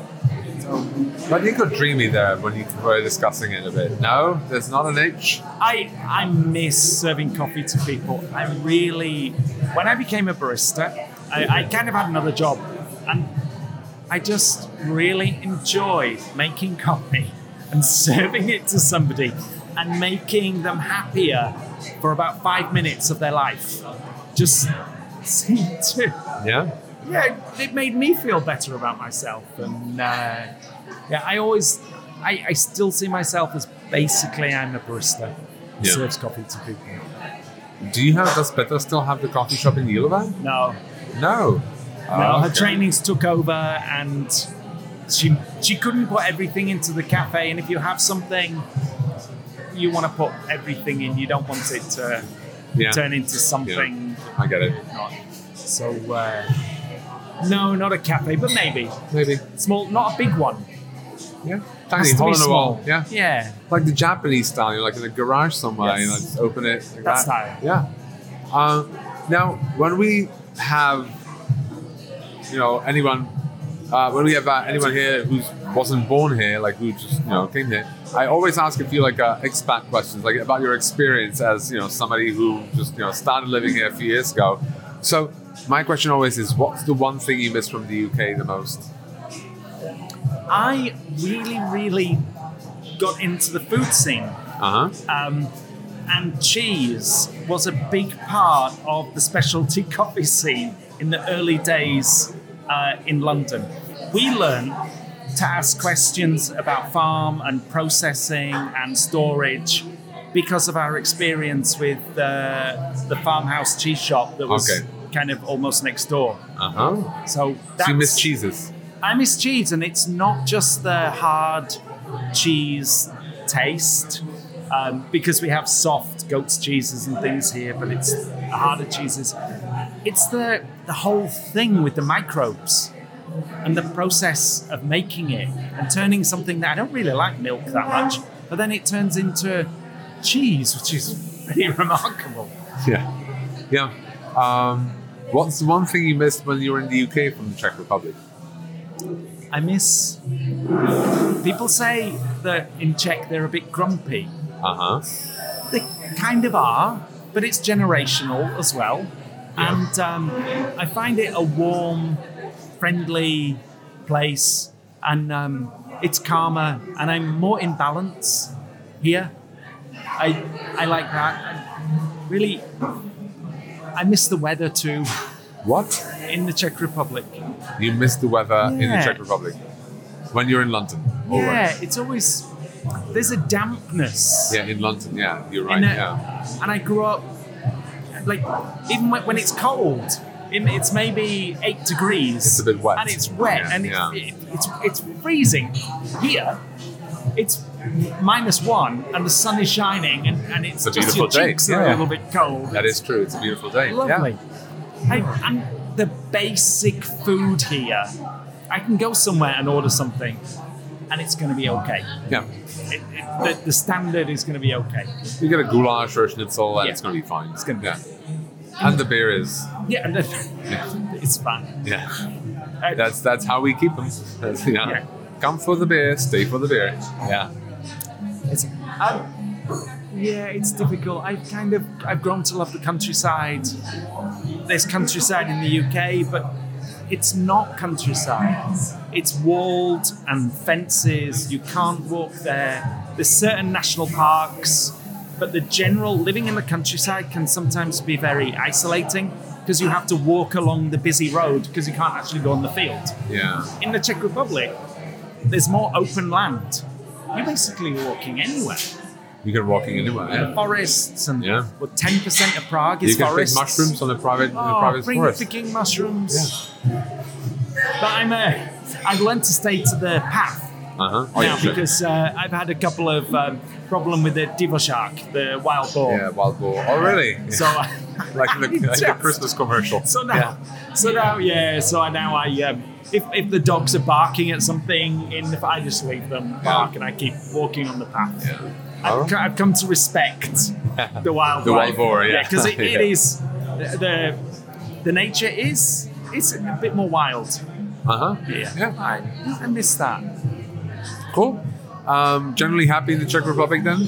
So
But you got dreamy there when you were discussing it a bit. No, there's not an H.
I, I miss serving coffee to people. I really, when I became a barista, I, I kind of had another job, and I just really enjoy making coffee and serving it to somebody and making them happier for about five minutes of their life. Just seemed to
Yeah.
yeah, it made me feel better about myself. And uh, yeah, I always, I, I still see myself as basically I'm a barista who
Yeah.
serves coffee to people.
Do you have, does Petra still have the coffee shop in Jílové?
No,
No.
no,
Oh,
her
okay.
trainings took over, and she she couldn't put everything into the cafe. And if you have something, you want to put everything in. You don't want it to
Yeah.
turn into something
I get it.
not. So uh, no, not a cafe, but maybe
Maybe.
small, not a big one.
Yeah. Tiny hole in the wall. Yeah.
yeah.
Like the Japanese style, you're like in a garage somewhere,
Yes.
you know, just open it. Like
That
that.
style.
Yeah. Um, now, when we have, you know, anyone, uh, when we have uh, anyone here who wasn't born here, like who just, you know, came here, I always ask a few like uh, expat questions, like about your experience as, you know, somebody who just, you know, started living here a few years ago. So, my question always is, what's the one thing you miss from the UK the most?
I really, really got into the food scene.
Uh huh.
Um, and cheese was a big part of the specialty coffee scene in the early days uh, in London. We learned to ask questions about farm and processing and storage because of our experience with uh, the farmhouse cheese shop that was
Okay.
kind of almost next door.
Uh huh.
So
So you miss cheeses.
I miss cheese, and it's not just the hard cheese taste, um, because we have soft goat's cheeses and things here, but it's harder cheeses. It's the the whole thing with the microbes and the process of making it and turning something that I don't really like milk that much, but then it turns into cheese, which is pretty remarkable.
Yeah. Yeah. Um, what's the one thing you missed when you were in the UK from the Czech Republic?
I miss. People say that in Czech they're a bit grumpy.
Uh huh.
They kind of are, but it's generational as well. And um, I find it a warm, friendly place, and um, it's calmer, and I'm more in balance here. I I like that. Really, I miss the weather too
What?
in the Czech Republic.
You miss the weather in the Czech Republic when you're in London. All
yeah, it's always there's a dampness.
Yeah, in London. Yeah, you're right.
Uh,
yeah.
and I grew up like even when, it's cold, it's maybe eight degrees.
It's a bit wet.
and it's wet,
Yeah,
and it's,
yeah.
it, it's it's freezing. Here, it's minus one, and the sun is shining, and, and it's,
It's a
just your
beautiful day,
cheeks are
yeah.
a little bit cold.
That is true. It's a beautiful day.
lovely. I, and the basic food here, I can go somewhere and order something, and it's going to be okay.
Yeah.
It, it, the, the standard is going to be okay.
You get a goulash or a schnitzel, and
Yeah.
it's going to be fine.
It's gonna be-
yeah. And the beer is.
Yeah, and then,
Yeah.
it's fun.
Yeah.
Uh,
That's that's how we keep them. That's, you know,
Yeah.
Come for the beer, stay for the beer. Yeah.
It's, um, yeah, it's difficult. I've kind of I've grown to love the countryside. There's countryside in the UK, but it's not countryside. It's walled and fences. You can't walk there. There's certain national parks, but the general living in the countryside can sometimes be very isolating because you have to walk along the busy road because you can't actually go on the field.
Yeah.
In the Czech Republic, there's more open land. You're basically walking anywhere.
You can walking anywhere.
And
Yeah.
forests and
Yeah.
well, ten percent of Prague is You
can pick
forests.
mushrooms on a private, in a
Oh,
private
bring
forest.
picking mushrooms. Yeah. But I'm a, I've learned to stay to the path
Uh huh. Oh
now
yeah. Sure.
because uh, I've had a couple of um, problem with the divočák, the wild boar.
Yeah, wild boar. Oh really?
So
like the, like the Christmas commercial.
So now, so now, yeah. So now I, um, if, if the dogs are barking at something, in the, I just leave them bark and I keep walking on the path.
Yeah.
I've,
Alright.
I've come to respect the wild
The wild boar, yeah.
because it, it
Yeah.
is the the nature is it's a bit more wild.
Uh huh.
Yeah,
Yeah.
I, I miss that.
Cool. Um, generally happy in the Czech Republic then?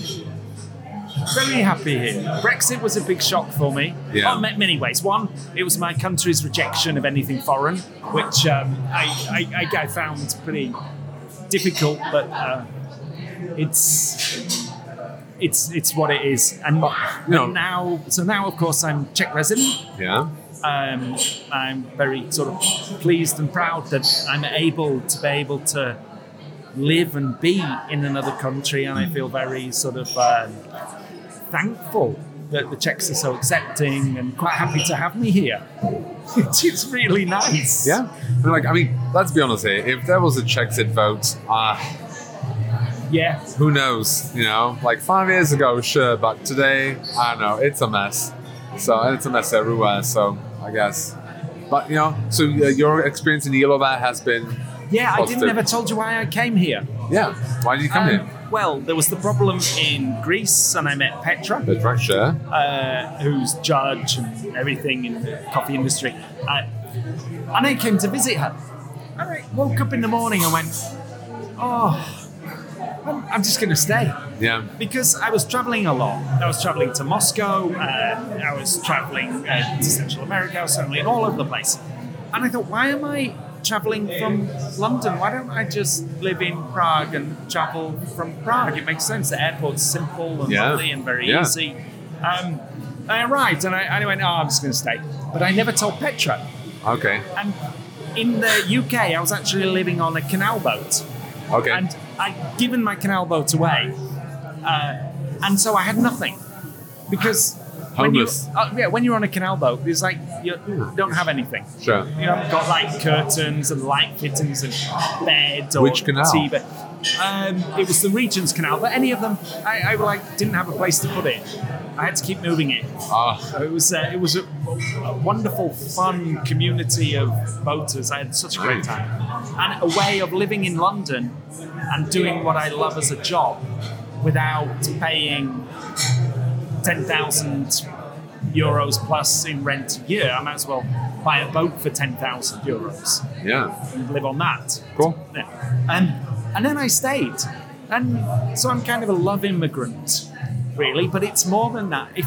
Very happy here. Brexit was a big shock for me.
Yeah.
Well, in many ways. One, it was my country's rejection of anything foreign, which um, I, I, I, I found pretty difficult, but uh, it's it's it's what it is. And
you know-
now, so now of course I'm Czech resident,
Yeah.
Um, I'm very sort of pleased and proud that I'm able to be able to live and be in another country, and I feel very sort of um, thankful that the Czechs are so accepting and quite happy to have me here. It's, really nice.
Yeah. And like, I mean, let's be honest here. If there was a Czechs vote, uh,
Yeah.
who knows? You know, like five years ago, sure, but today, I don't know. It's a mess. So, and it's a mess everywhere. So, I guess. But you know, so uh, your experience in Jílové has been,
Yeah, I didn't ever told you why I came here.
yeah. Why did you come
Um,
here?
Well, there was the problem in Greece, and I met Petra,
right, sure.
uh, who's judge and everything in the coffee industry. Uh, and I came to visit her. I woke up in the morning and went, oh, I'm, I'm just going to stay.
Yeah.
Because I was traveling a lot. I was traveling to Moscow, uh, I was traveling uh, to Central America, I was traveling all over the place. And I thought, why am I traveling from London? Why don't I just live in Prague and travel from Prague? It makes sense. The airport's simple and
Yeah.
lovely and very
Yeah.
easy. Um, I arrived and I, I went, oh, I'm just going to stay. But I never told Petra.
Okay.
And in the UK, I was actually living on a canal boat
Okay.
and I'd given my canal boat away, uh, and so I had nothing because when you, uh, yeah, when you're on a canal boat, it's like you don't have anything.
sure.
You haven't got like curtains and light fittings and beds or
Which canal?
TV. Um, it was the Regent's Canal, but any of them, I, I like didn't have a place to put it. I had to keep moving it.
Ah,
So it was uh, it was a, a wonderful, fun community of boaters. I had such a great time, and a way of living in London and doing what I love as a job without paying ten thousand euros plus in rent a year. I might as well buy a boat for ten thousand euros
yeah.
and live on that.
Cool.
Yeah. And and then I stayed. And so I'm kind of a love immigrant, really, but it's more than that. If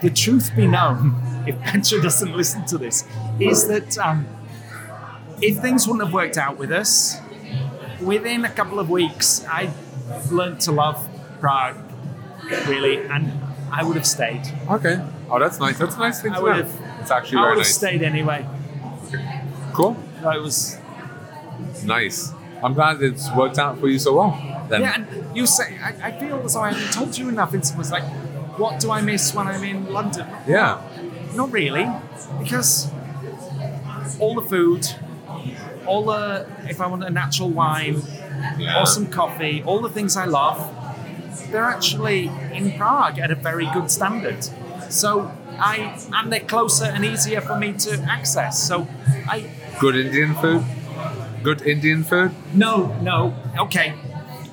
the truth be known, if Petra doesn't listen to this, is that um, if things wouldn't have worked out with us, within a couple of weeks, I learned to love Prague, really, and I would have stayed.
Okay. Oh, that's nice. That's a nice thing
I
to
would have-
It's actually
I
very
would have
nice.
stayed anyway.
Cool.
It was
Nice. I'm glad it's worked out for you so well. Then.
Yeah, and you say, I, I feel as though I haven't told you enough. It's was like, what do I miss when I'm in London?
Yeah.
Not really, because all the food, all the, if I want a natural wine,
Yeah.
or some coffee, all the things I love, they're actually in Prague at a very good standard. So I, and they're closer and easier for me to access. So I,
Good Indian food. Good Indian food.
No, no. Okay.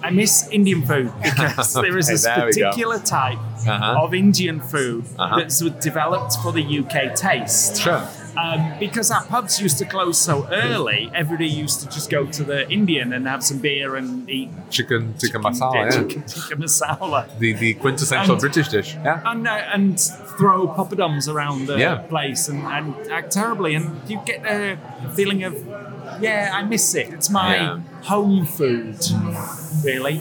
I miss Indian food because there is this particular type
Uh-huh.
of Indian food
Uh-huh.
that's developed for the UK taste.
Sure.
Um, because our pubs used to close so early, everybody used to just go to the Indian and have some beer and eat
Chicken tikka masala. Yeah.
chicken tikka masala.
The the quintessential
And-
British dish. Yeah.
And, uh, and throw poppadoms around the
Yeah.
place and, and act terribly. And you get a feeling of, yeah, I miss it. It's my
Yeah.
home food, really.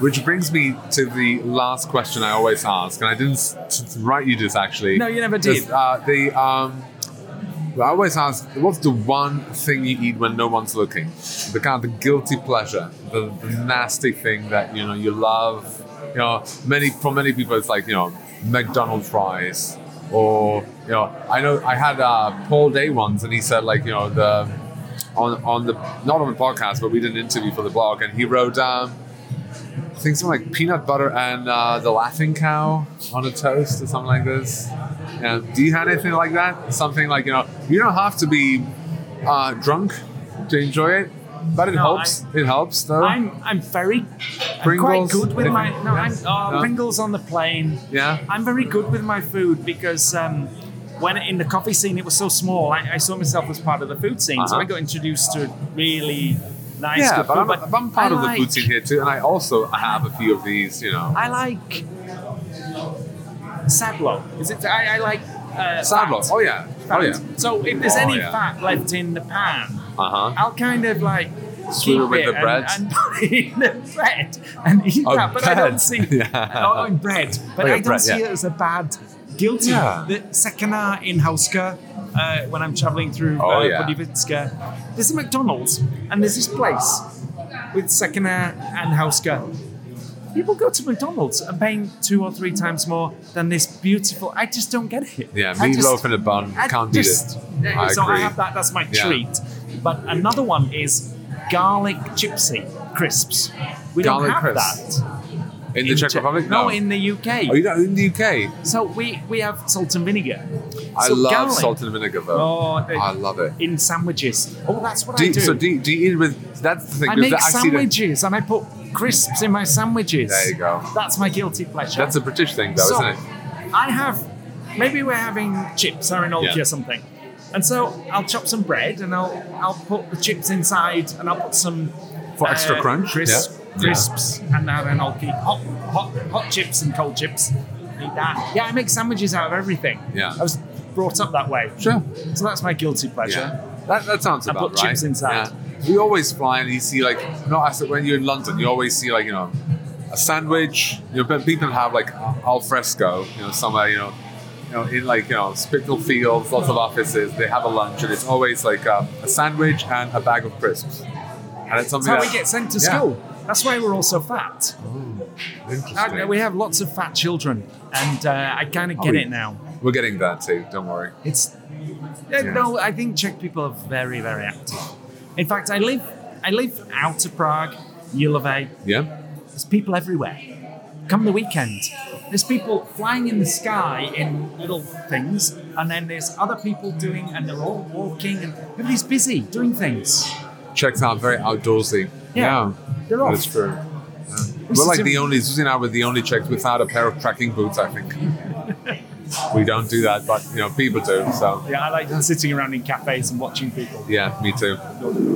Which brings me to the last question I always ask, and I didn't write you this actually.
No, you never did.
Just, uh, the um, I always ask, what's the one thing you eat when no one's looking? The kind of the guilty pleasure, the, the nasty thing that you know you love. You know, many for many people it's like you know McDonald's fries, or you know I know I had uh, Paul Day once, and he said like you know the on on the not on the podcast, but we did an interview for the blog, and he wrote um, I think something like peanut butter and uh, the laughing cow on a toast or something like this. Yeah. Do you have anything like that? Something like you know, you don't have to be uh, drunk to enjoy it, but it
No,
helps. it helps though.
I'm I'm very I'm quite good with my no I'm
yeah.
oh,
No?
Pringles on the plane.
yeah.
I'm very good with my food because um, when in the coffee scene it was so small, I, I saw myself as part of the food scene, so
Uh-huh.
I got introduced to really nice.
Yeah, but
food.
I'm, I'm part
I
of the food scene here too, and I also have a few of these. You know,
I like sadlo. Is it? I, I like uh,
sadlo.
fat.
Oh yeah. Oh yeah.
So if there's
Oh,
any
yeah.
fat left in the pan,
Uh huh.
I'll kind of like
Sweet
keep
it with the bread?
and, and put it in the bread and eat
Oh,
that. But I don't see
Yeah.
oh in bread, but
Oh,
I don't
bread,
see
yeah.
it as a bad guilty.
Yeah.
The Sekana in Hauska uh, when I'm traveling through
Oh,
uh,
yeah.
There's a McDonald's and there's this place with Sekina and Hauska. People go to McDonald's and paying two or three times more than this beautiful. I just don't get it.
Yeah, meatloaf in a bun.
I
Can't
just,
eat it. I
so
agree.
I have that. That's my
Yeah.
treat. But another one is garlic gypsy crisps. We
Garlic
don't have
crisps?
that
in the Czech
Czech-
Republic?
No, in the UK.
Oh, you know, in the UK?
So we we have salt and vinegar.
I
So
love
garlic
salt and vinegar though.
Oh,
I love it.
in sandwiches. Oh, that's what
Do
I
you,
do.
so do you, do you eat with? That's the thing.
I make sandwiches and I put crisps in my sandwiches.
There you go.
That's my guilty pleasure.
That's a British thing, though,
so,
isn't it?
I have maybe we're having chips or gnocchi
Yeah.
or something. And so I'll chop some bread and I'll I'll put the chips inside and I'll put some
For extra uh, crunch,
crisp,
yeah.
Crisps, and then I'll keep hot, hot, hot chips and cold chips. Need that. Yeah, I make sandwiches out of everything.
Yeah.
I was brought up that way.
Sure.
So that's my guilty pleasure.
Yeah. That, that sounds about
put
right.
chips inside.
Yeah. We always fly and you see like, no, I said when you're in London, you always see like, you know, a sandwich. You know, people have like al fresco, you know, somewhere, you know, you know, in like you know, Spitalfields, lots of offices, they have a lunch and it's always like a, a sandwich and a bag of crisps. And it's
That's
something
how
that
we get sent to
Yeah.
school. That's why we're all so fat.
Interesting.
Uh, we have lots of fat children, and uh, I kind of get
we-
it now.
We're getting that too. Don't worry.
It's uh, no, I think Czech people are very, very active. In fact, I live, I live out of Prague, Jílové.
Yeah.
There's people everywhere. Come the weekend, there's people flying in the sky in little things, and then there's other people doing, and they're all walking, and everybody's busy doing things.
Czechs out very outdoorsy.
Yeah. They're off.
That's true.
This
We're like the only Susie and I were the only Czechs without a pair of trekking boots. I think we don't do that, but you know people do. So
Yeah, I like sitting around in cafes and watching people
yeah, me too.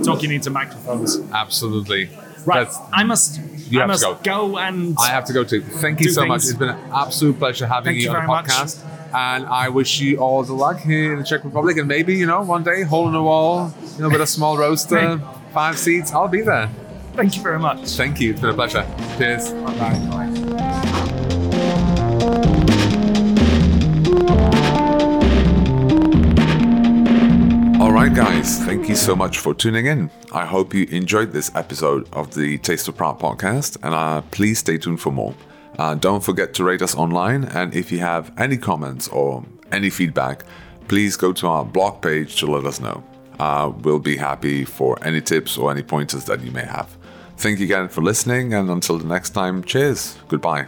talking into microphones.
Absolutely.
Right,
That's-
I must.
You
I
have to go.
go and.
I have to go too. Thank you so much. It's been an absolute pleasure having
Thank
you
you
on the
podcast. much.
And I wish you all the luck here in the Czech Republic. And maybe, you know, one day, hole in the wall, you know, with a small roaster, five seats, I'll be there.
Thank you very much.
Thank you. It's been a pleasure. Cheers. Alright, guys, thank you so much for tuning in. I hope you enjoyed this episode of the Taste of Prague podcast, and uh, please stay tuned for more. Uh, don't forget to rate us online, and if you have any comments or any feedback, please go to our blog page to let us know. Uh, we'll be happy for any tips or any pointers that you may have. Thank you again for listening, and until the next time, cheers. Goodbye.